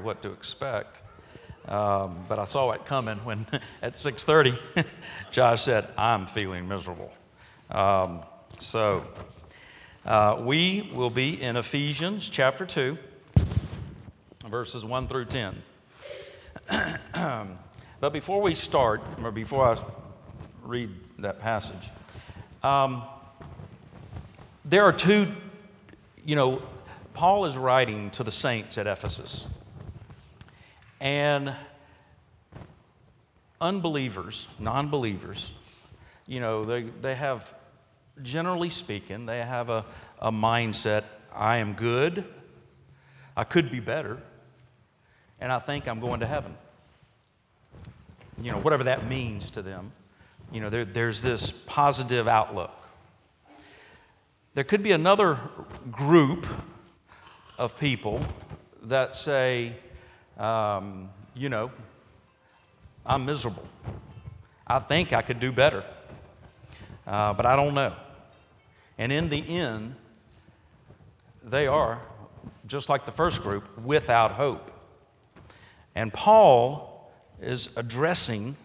what to expect. Um, but I saw it coming when at 6:30, Josh said, "I'm feeling miserable." Um, so uh, we will be in Ephesians chapter two, verses one through ten. but before we start, or before I read that passage, um, there are two. You know, Paul is writing to the saints at Ephesus. And unbelievers, non believers, you know, they, they have, generally speaking, they have a, a mindset I am good, I could be better, and I think I'm going to heaven. You know, whatever that means to them. You know, there, there's this positive outlook. There could be another group of people that say, um, you know, I'm miserable. I think I could do better, uh, but I don't know. And in the end, they are, just like the first group, without hope. And Paul is addressing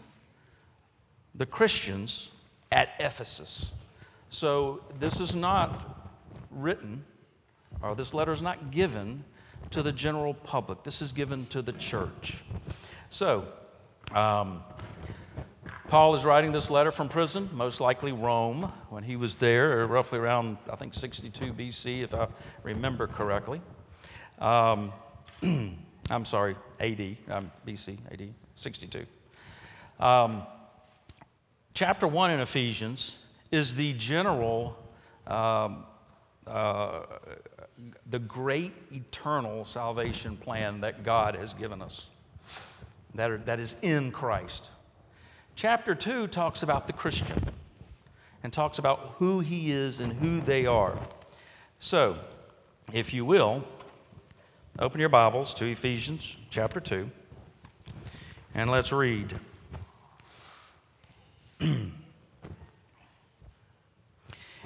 the Christians at Ephesus. So this is not written, or this letter is not given to the general public. This is given to the church. So, um, Paul is writing this letter from prison, most likely Rome, when he was there, roughly around, I think, 62 BC, if I remember correctly. Um, I'm sorry, AD, um, BC, AD, 62. Um, chapter 1 in Ephesians is the general um, uh, the great eternal salvation plan that God has given us, that, are, that is in Christ. Chapter 2 talks about the Christian and talks about who he is and who they are. So, if you will, open your Bibles to Ephesians chapter 2 and let's read.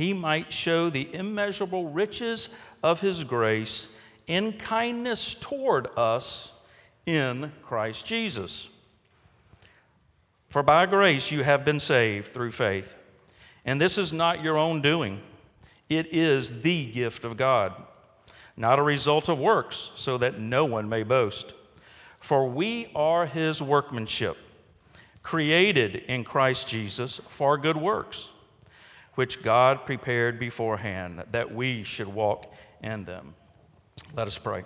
he might show the immeasurable riches of his grace in kindness toward us in Christ Jesus. For by grace you have been saved through faith. And this is not your own doing, it is the gift of God, not a result of works, so that no one may boast. For we are his workmanship, created in Christ Jesus for good works which God prepared beforehand that we should walk in them. Let us pray.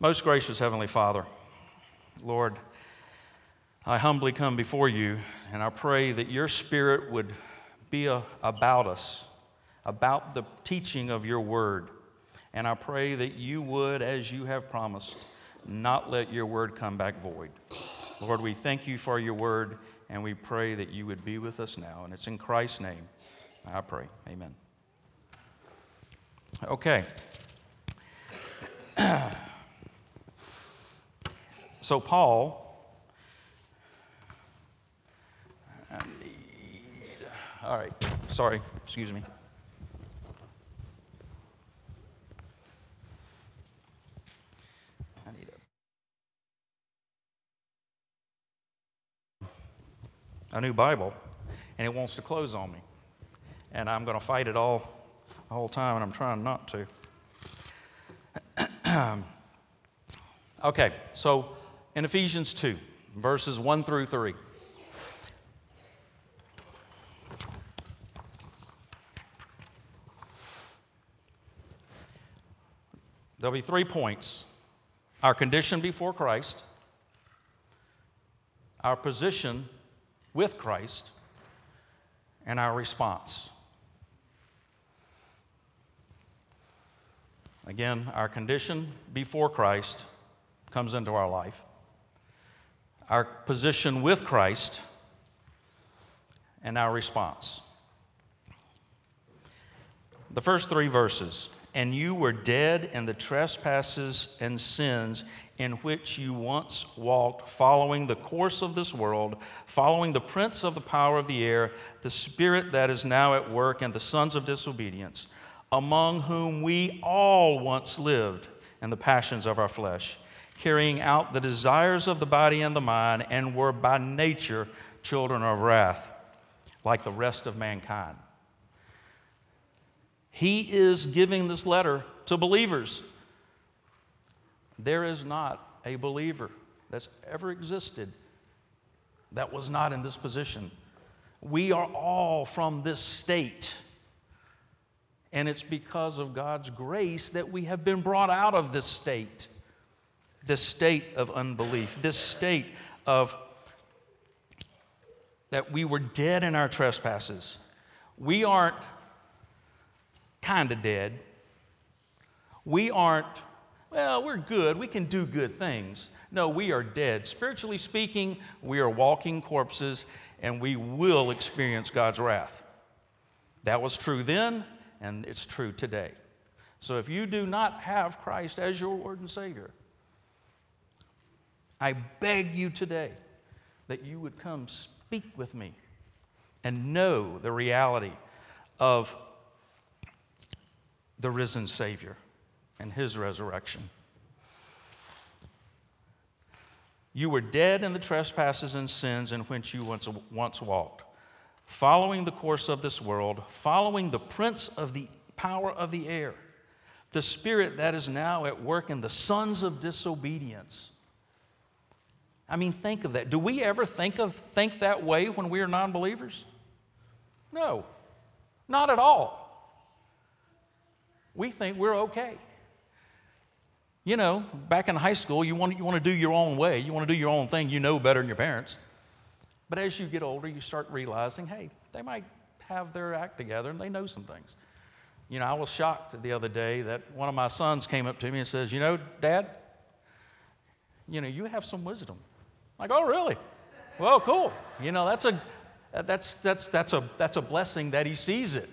Most gracious Heavenly Father, Lord, I humbly come before you and I pray that your Spirit would be a, about us, about the teaching of your word. And I pray that you would, as you have promised, not let your word come back void. Lord, we thank you for your word and we pray that you would be with us now. And it's in Christ's name I pray. Amen. Okay. so, Paul. Need, all right. Sorry. Excuse me. I need a, a new Bible, and it wants to close on me and I'm going to fight it all the whole time, and I'm trying not to. okay, so in Ephesians 2, verses 1 through 3. There'll be three points our condition before Christ, our position with Christ, and our response. Again, our condition before Christ comes into our life, our position with Christ, and our response. The first three verses and you were dead in the trespasses and sins in which you once walked, following the course of this world, following the prince of the power of the air, the spirit that is now at work, and the sons of disobedience, among whom we all once lived in the passions of our flesh, carrying out the desires of the body and the mind, and were by nature children of wrath, like the rest of mankind. He is giving this letter to believers. There is not a believer that's ever existed that was not in this position. We are all from this state. And it's because of God's grace that we have been brought out of this state, this state of unbelief, this state of that we were dead in our trespasses. We aren't kind of dead. We aren't, well, we're good. We can do good things. No, we are dead. Spiritually speaking, we are walking corpses and we will experience God's wrath. That was true then, and it's true today. So if you do not have Christ as your Lord and Savior, I beg you today that you would come speak with me and know the reality of the risen Savior and his resurrection. You were dead in the trespasses and sins in which you once, once walked, following the course of this world, following the prince of the power of the air, the spirit that is now at work in the sons of disobedience. I mean, think of that. Do we ever think of think that way when we are non-believers? No, not at all we think we're okay. You know, back in high school, you want, you want to do your own way. You want to do your own thing. You know better than your parents. But as you get older, you start realizing, hey, they might have their act together and they know some things. You know, I was shocked the other day that one of my sons came up to me and says, You know, Dad, you know, you have some wisdom. I'm like, oh, really? Well, cool. You know, that's a, that's, that's, that's, a, that's a blessing that he sees it.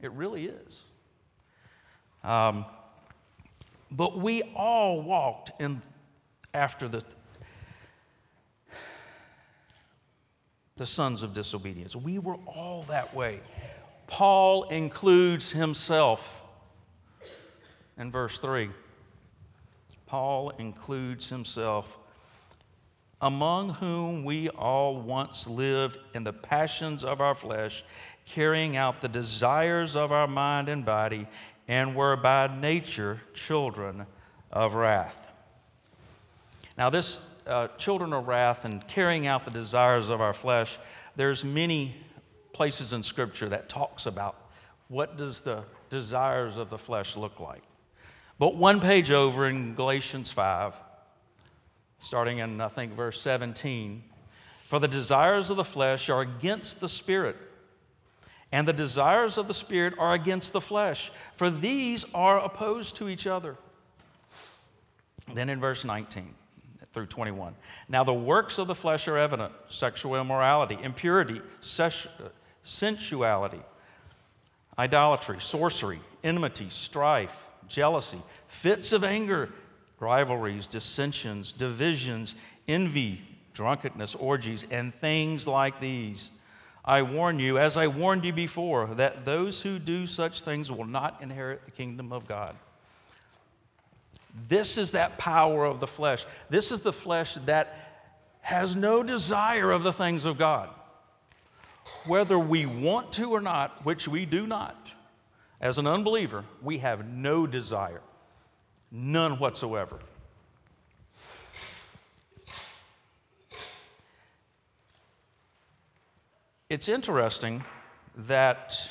It really is. Um, but we all walked in after the, the sons of disobedience. We were all that way. Paul includes himself in verse 3. Paul includes himself, among whom we all once lived in the passions of our flesh, carrying out the desires of our mind and body and were by nature children of wrath. Now, this uh, children of wrath and carrying out the desires of our flesh, there's many places in Scripture that talks about what does the desires of the flesh look like. But one page over in Galatians 5, starting in, I think, verse 17, for the desires of the flesh are against the spirit and the desires of the Spirit are against the flesh, for these are opposed to each other. Then in verse 19 through 21, now the works of the flesh are evident. Sexual immorality, impurity, sensuality, idolatry, sorcery, enmity, strife, jealousy, fits of anger, rivalries, dissensions, divisions, envy, drunkenness, orgies, and things like these. I warn you, as I warned you before, that those who do such things will not inherit the kingdom of God. This is that power of the flesh. This is the flesh that has no desire of the things of God. Whether we want to or not, which we do not, as an unbeliever, we have no desire, none whatsoever. It's interesting that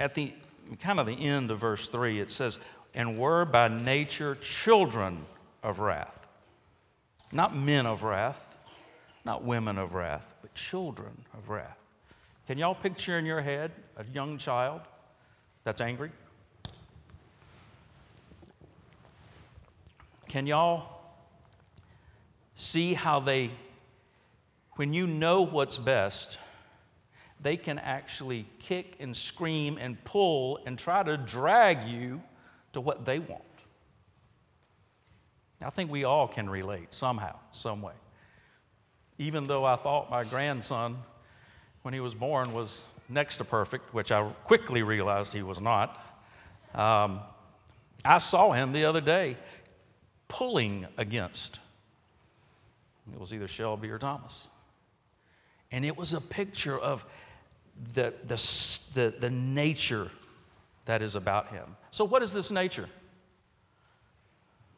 at the kind of the end of verse 3, it says, and were by nature children of wrath. Not men of wrath, not women of wrath, but children of wrath. Can y'all picture in your head a young child that's angry? Can y'all see how they, when you know what's best, they can actually kick and scream and pull and try to drag you to what they want? I think we all can relate somehow, some way even though I thought my grandson, when he was born, was next to perfect, which I quickly realized he was not. Um, I saw him the other day pulling against. It was either Shelby or Thomas. And it was a picture of the, the, the, the nature that is about him. So, what is this nature?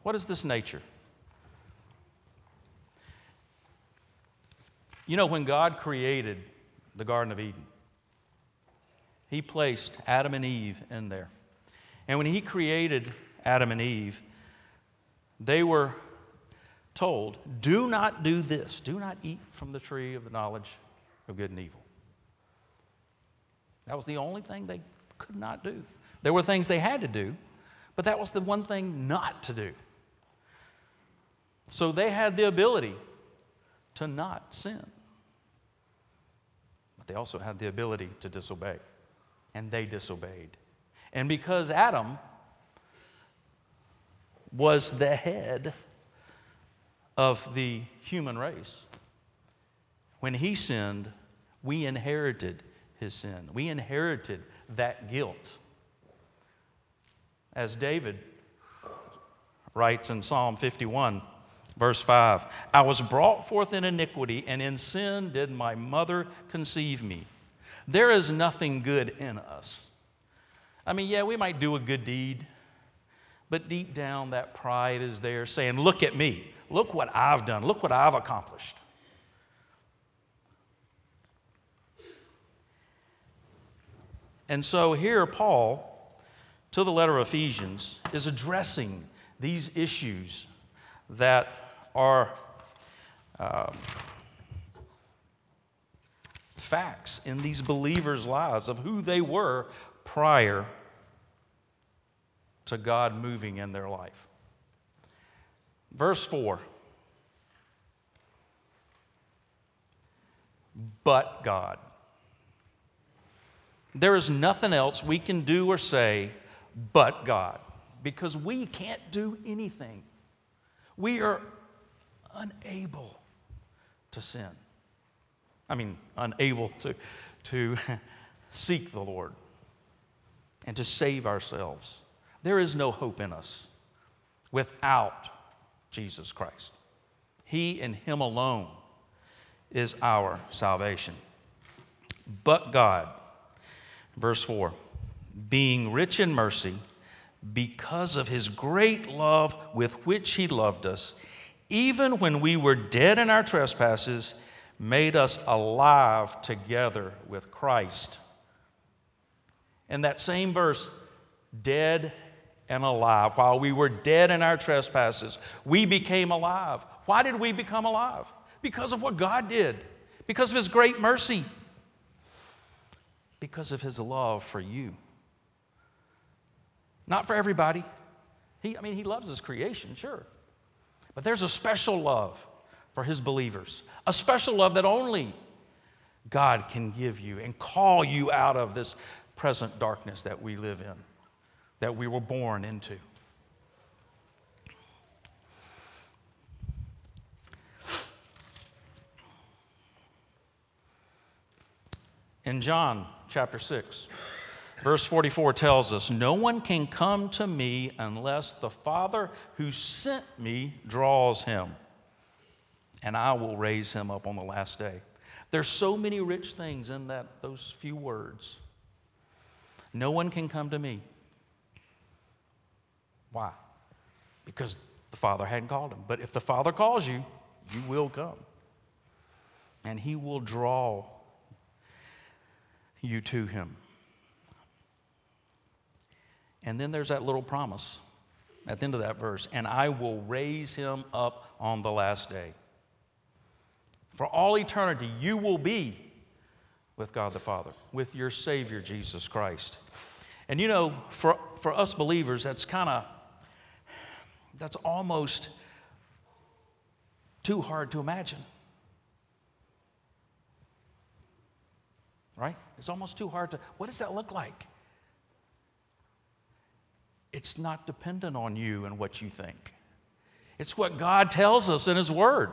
What is this nature? You know, when God created the Garden of Eden, He placed Adam and Eve in there. And when He created Adam and Eve, they were told, Do not do this. Do not eat from the tree of the knowledge of good and evil. That was the only thing they could not do. There were things they had to do, but that was the one thing not to do. So they had the ability to not sin But they also had the ability to disobey. And they disobeyed. And because Adam was the head of the human race, when he sinned, we inherited his sin. We inherited that guilt. As David writes in Psalm 51, Verse 5 I was brought forth in iniquity, and in sin did my mother conceive me. There is nothing good in us. I mean, yeah, we might do a good deed, but deep down that pride is there saying, Look at me. Look what I've done. Look what I've accomplished. And so here, Paul, to the letter of Ephesians, is addressing these issues that are um, facts in these believers' lives of who they were prior to God moving in their life. Verse 4 But God. There is nothing else we can do or say but God because we can't do anything. We are unable to sin. I mean, unable to, to seek the Lord and to save ourselves. There is no hope in us without Jesus Christ. He and Him alone is our salvation. But God, verse 4, being rich in mercy, because of His great love with which He loved us, even when we were dead in our trespasses, made us alive together with Christ. In that same verse, dead and alive. While we were dead in our trespasses, we became alive. Why did we become alive? Because of what God did, because of His great mercy, because of His love for you. Not for everybody. He, I mean, He loves His creation, sure. But there's a special love for his believers, a special love that only God can give you and call you out of this present darkness that we live in, that we were born into. In John chapter 6, Verse 44 tells us, No one can come to me unless the Father who sent me draws him, and I will raise him up on the last day. There's so many rich things in that, those few words. No one can come to me. Why? Because the Father hadn't called him. But if the Father calls you, You will come. And He will draw you to Him. And then there's that little promise at the end of that verse and I will raise him up on the last day. For all eternity, you will be with God the Father, with your Savior, Jesus Christ. And you know, for, for us believers, that's kind of, that's almost too hard to imagine. Right? It's almost too hard to, what does that look like? It's not dependent on you and what you think. It's what God tells us in His Word.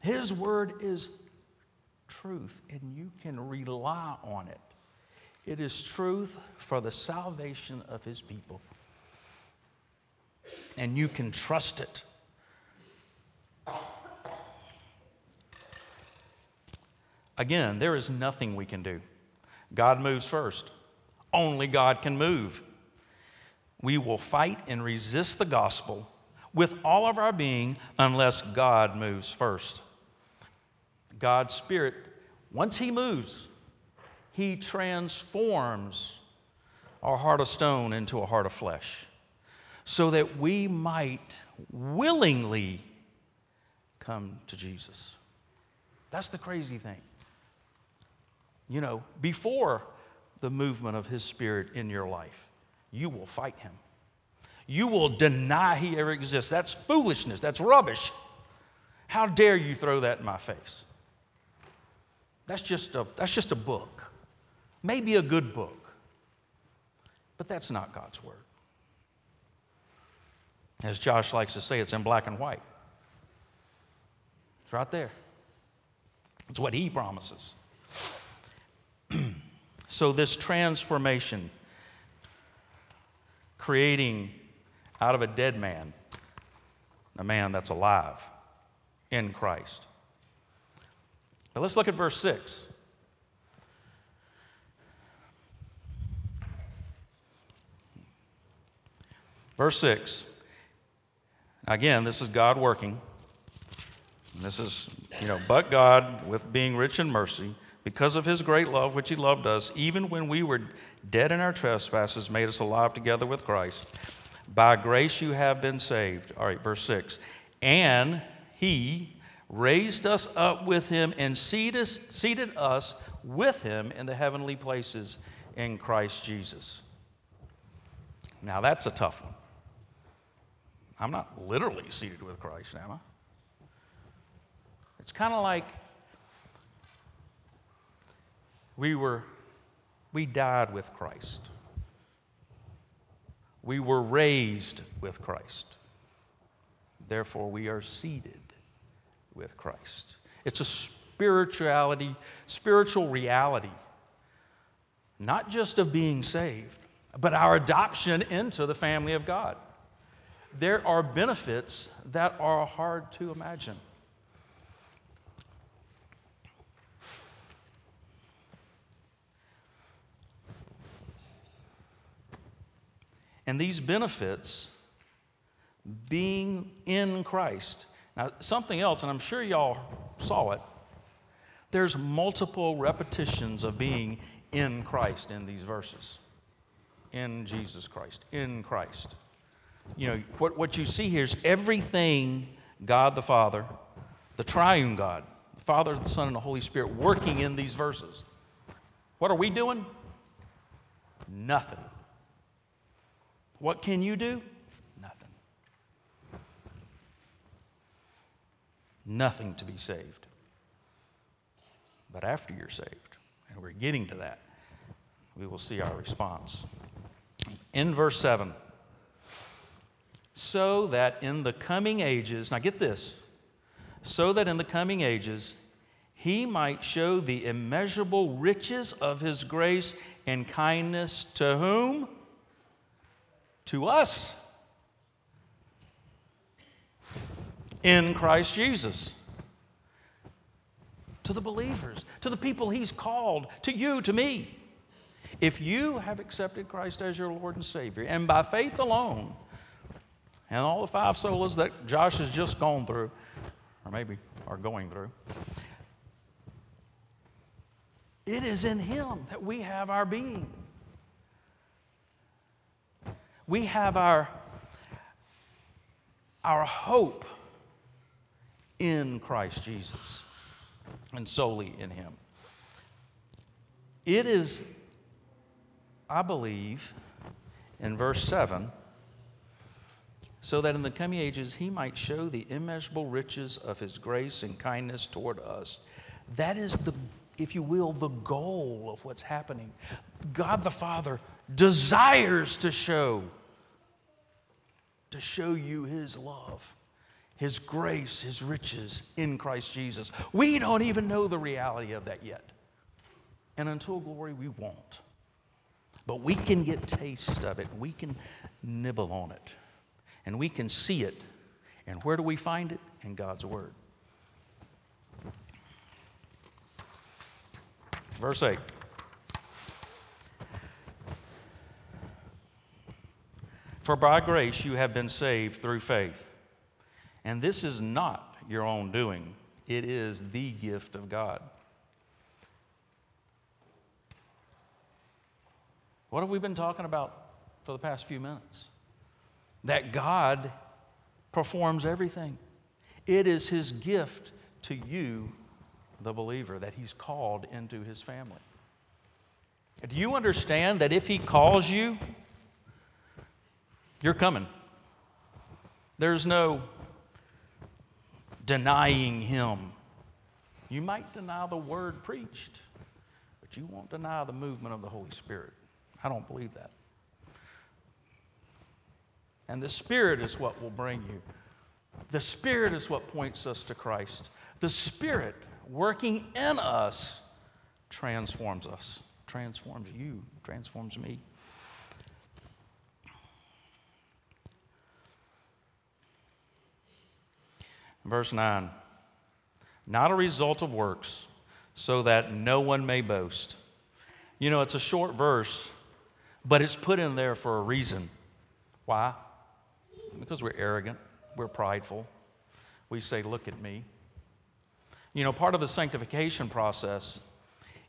His Word is truth, and you can rely on it. It is truth for the salvation of His people. And you can trust it. Again, there is nothing we can do. God moves first. Only God can move. We will fight and resist the gospel with all of our being unless God moves first. God's Spirit, once He moves, He transforms our heart of stone into a heart of flesh so that we might willingly come to Jesus. That's the crazy thing. You know, before the movement of His Spirit in your life, you will fight Him. You will deny He ever exists. That's foolishness. That's rubbish. How dare you throw that in my face? That's just a, that's just a book. Maybe a good book. But that's not God's Word. As Josh likes to say, it's in black and white. It's right there. It's what He promises. So, this transformation, creating out of a dead man a man that's alive in Christ. Now let's look at verse 6. Verse 6. Again, this is God working. This is, you know, but God, with being rich in mercy, because of his great love which he loved us, even when we were dead in our trespasses, made us alive together with Christ. By grace you have been saved. All right, verse 6. And he raised us up with him and seated, us with him in the heavenly places in Christ Jesus. Now that's a tough one. I'm not literally seated with Christ, am I? It's kind of like we were, we died with Christ. We were raised with Christ. Therefore, we are seated with Christ. It's a spirituality, spiritual reality, not just of being saved, but our adoption into the family of God. There are benefits that are hard to imagine. And these benefits, being in Christ. Now, something else, and I'm sure y'all saw it, there's multiple repetitions of being in Christ in these verses. In Jesus Christ, in Christ. You know, what, what you see here is everything God the Father, the triune God, the Father, the Son, and the Holy Spirit working in these verses. What are we doing? Nothing. What can you do? Nothing. Nothing to be saved. But after you're saved, and we're getting to that, we will see our response. In verse 7, so that in the coming ages, now get this, so that in the coming ages he might show the immeasurable riches of his grace and kindness to whom? To us in Christ Jesus. To the believers, to the people He's called, to you, to me. If you have accepted Christ as your Lord and Savior, and by faith alone, and all the five solas that Josh has just gone through, or maybe are going through. It is in Him that we have our being. We have our, our hope in Christ Jesus and solely in Him. It is, I believe, in verse 7 so that in the coming ages he might show the immeasurable riches of his grace and kindness toward us. That is the, if you will, the goal of what's happening. God the Father desires to show, to show you his love, his grace, his riches in Christ Jesus. We don't even know the reality of that yet. And until glory, we won't. But we can get taste of it. We can nibble on it and we can see it. And where do we find it? In God's Word. Verse 8. For by grace you have been saved through faith. And this is not your own doing, it is the gift of God. What have we been talking about for the past few minutes? that God performs everything. It is His gift to you, the believer, that He's called into His family. Do you understand that if He calls you, you're coming? There's no denying Him. You might deny the word preached, but you won't deny the movement of the Holy Spirit. I don't believe that. And the Spirit is what will bring you. The Spirit is what points us to Christ. The Spirit working in us transforms us, transforms you, transforms me. Verse 9 Not a result of works, so that no one may boast. You know, it's a short verse, but it's put in there for a reason. Why? Because we're arrogant, we're prideful. We say, Look at me. You know, part of the sanctification process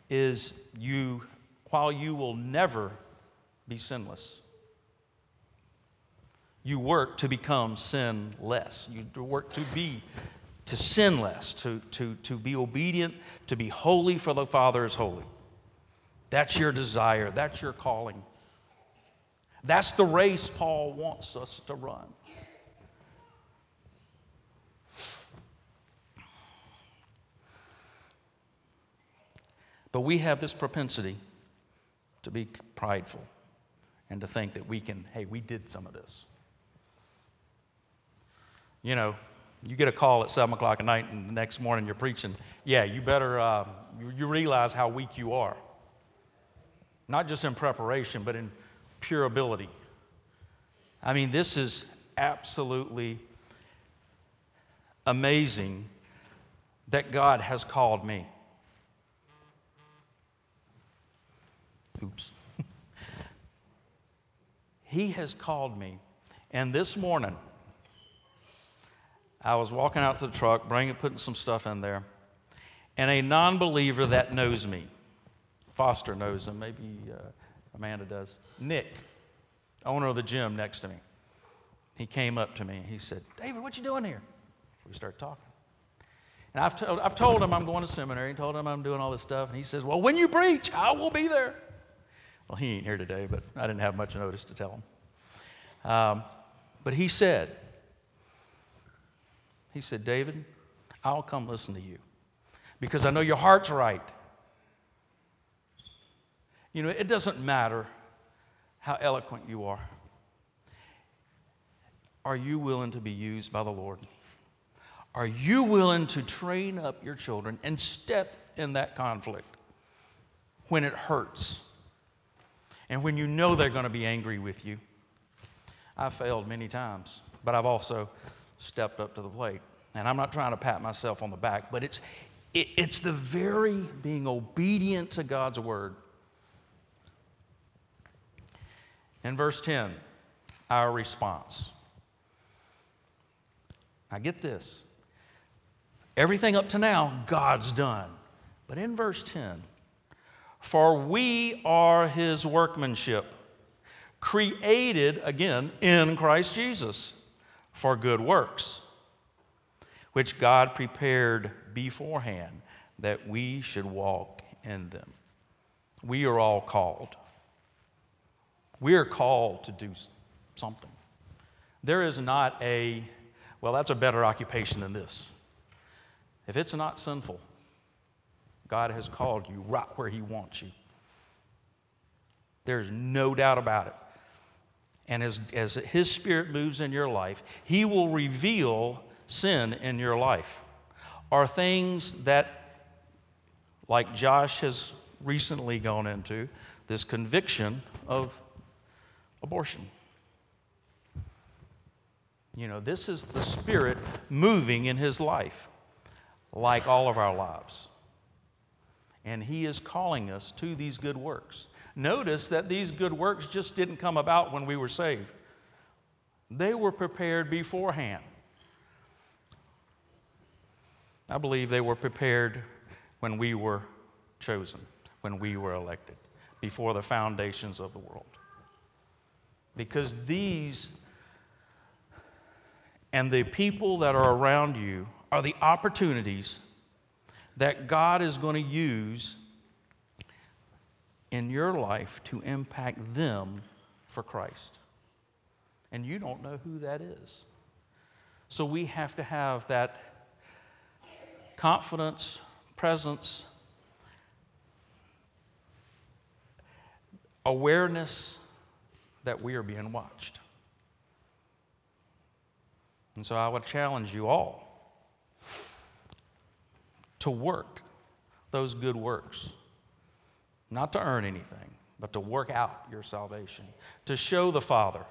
is you, while you will never be sinless, you work to become sinless. You work to be to sin less, to, to, to be obedient, to be holy, for the Father is holy. That's your desire, that's your calling. That's the race Paul wants us to run. But we have this propensity to be prideful and to think that we can, hey, we did some of this. You know, you get a call at 7 o'clock at night and the next morning you're preaching, yeah, you better, uh, you, you realize how weak you are. Not just in preparation, but in pure ability. I mean, this is absolutely amazing that God has called me. Oops. he has called me. And this morning, I was walking out to the truck, bringing, putting some stuff in there, and a non believer that knows me, Foster knows him, maybe uh, Amanda does, Nick, owner of the gym next to me. He came up to me. He said, David, what you doing here? We started talking. And I've told, I've told him I'm going to seminary and told him I'm doing all this stuff. And he says, Well, when you preach, I will be there. Well, he ain't here today, but I didn't have much notice to tell him. Um, but he said, He said, David, I'll come listen to you because I know your heart's right. You know, it doesn't matter how eloquent you are. Are you willing to be used by the Lord? Are you willing to train up your children and step in that conflict when it hurts and when you know they're going to be angry with you? I've failed many times, but I've also stepped up to the plate. And I'm not trying to pat myself on the back, but it's, it, it's the very being obedient to God's word In verse 10, our response. Now get this. Everything up to now, God's done. But in verse 10, for we are his workmanship, created again in Christ Jesus for good works, which God prepared beforehand that we should walk in them. We are all called. We are called to do something. There is not a, well, that's a better occupation than this. If it's not sinful, God has called you right where He wants you. There's no doubt about it. And as, as His Spirit moves in your life, He will reveal sin in your life. Are things that, like Josh has recently gone into, this conviction of abortion. You know, this is the Spirit moving in his life, like all of our lives. And he is calling us to these good works. Notice that these good works just didn't come about when we were saved, they were prepared beforehand. I believe they were prepared when we were chosen, when we were elected, before the foundations of the world. Because these and the people that are around you are the opportunities that God is going to use in your life to impact them for Christ. And you don't know who that is. So we have to have that confidence, presence, awareness that we are being watched. And so I would challenge you all to work those good works, not to earn anything, but to work out your salvation, to show the Father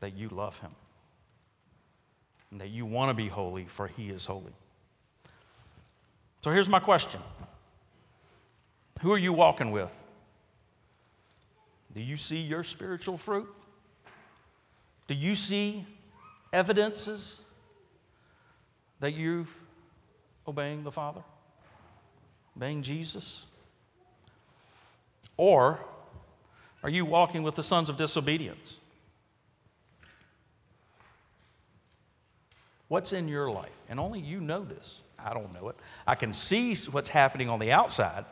that you love Him and that you want to be holy, for He is holy. So here's my question Who are you walking with? Do you see your spiritual fruit? Do you see evidences that you're obeying the Father? Obeying Jesus? Or are you walking with the sons of disobedience? What's in your life? And only you know this. I don't know it. I can see what's happening on the outside,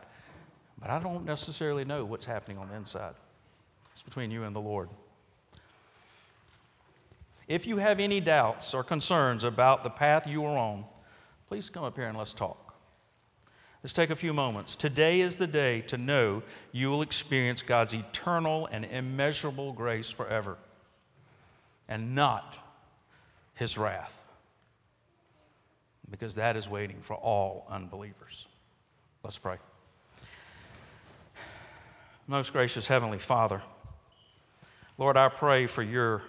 but I don't necessarily know what's happening on the inside. It's between you and the Lord. If you have any doubts or concerns about the path you are on, please come up here and let's talk. Let's take a few moments. Today is the day to know you will experience God's eternal and immeasurable grace forever and not his wrath because that is waiting for all unbelievers. Let's pray. Most gracious Heavenly Father, Lord, I pray for your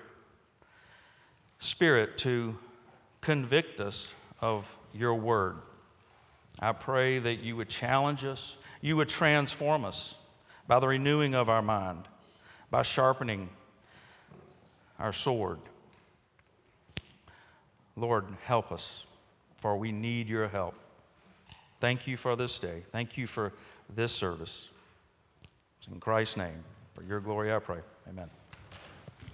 spirit to convict us of your word. I pray that you would challenge us, you would transform us by the renewing of our mind, by sharpening our sword. Lord, help us for we need your help. Thank you for this day. Thank you for this service. It's in Christ's name. For your glory, I pray. Amen.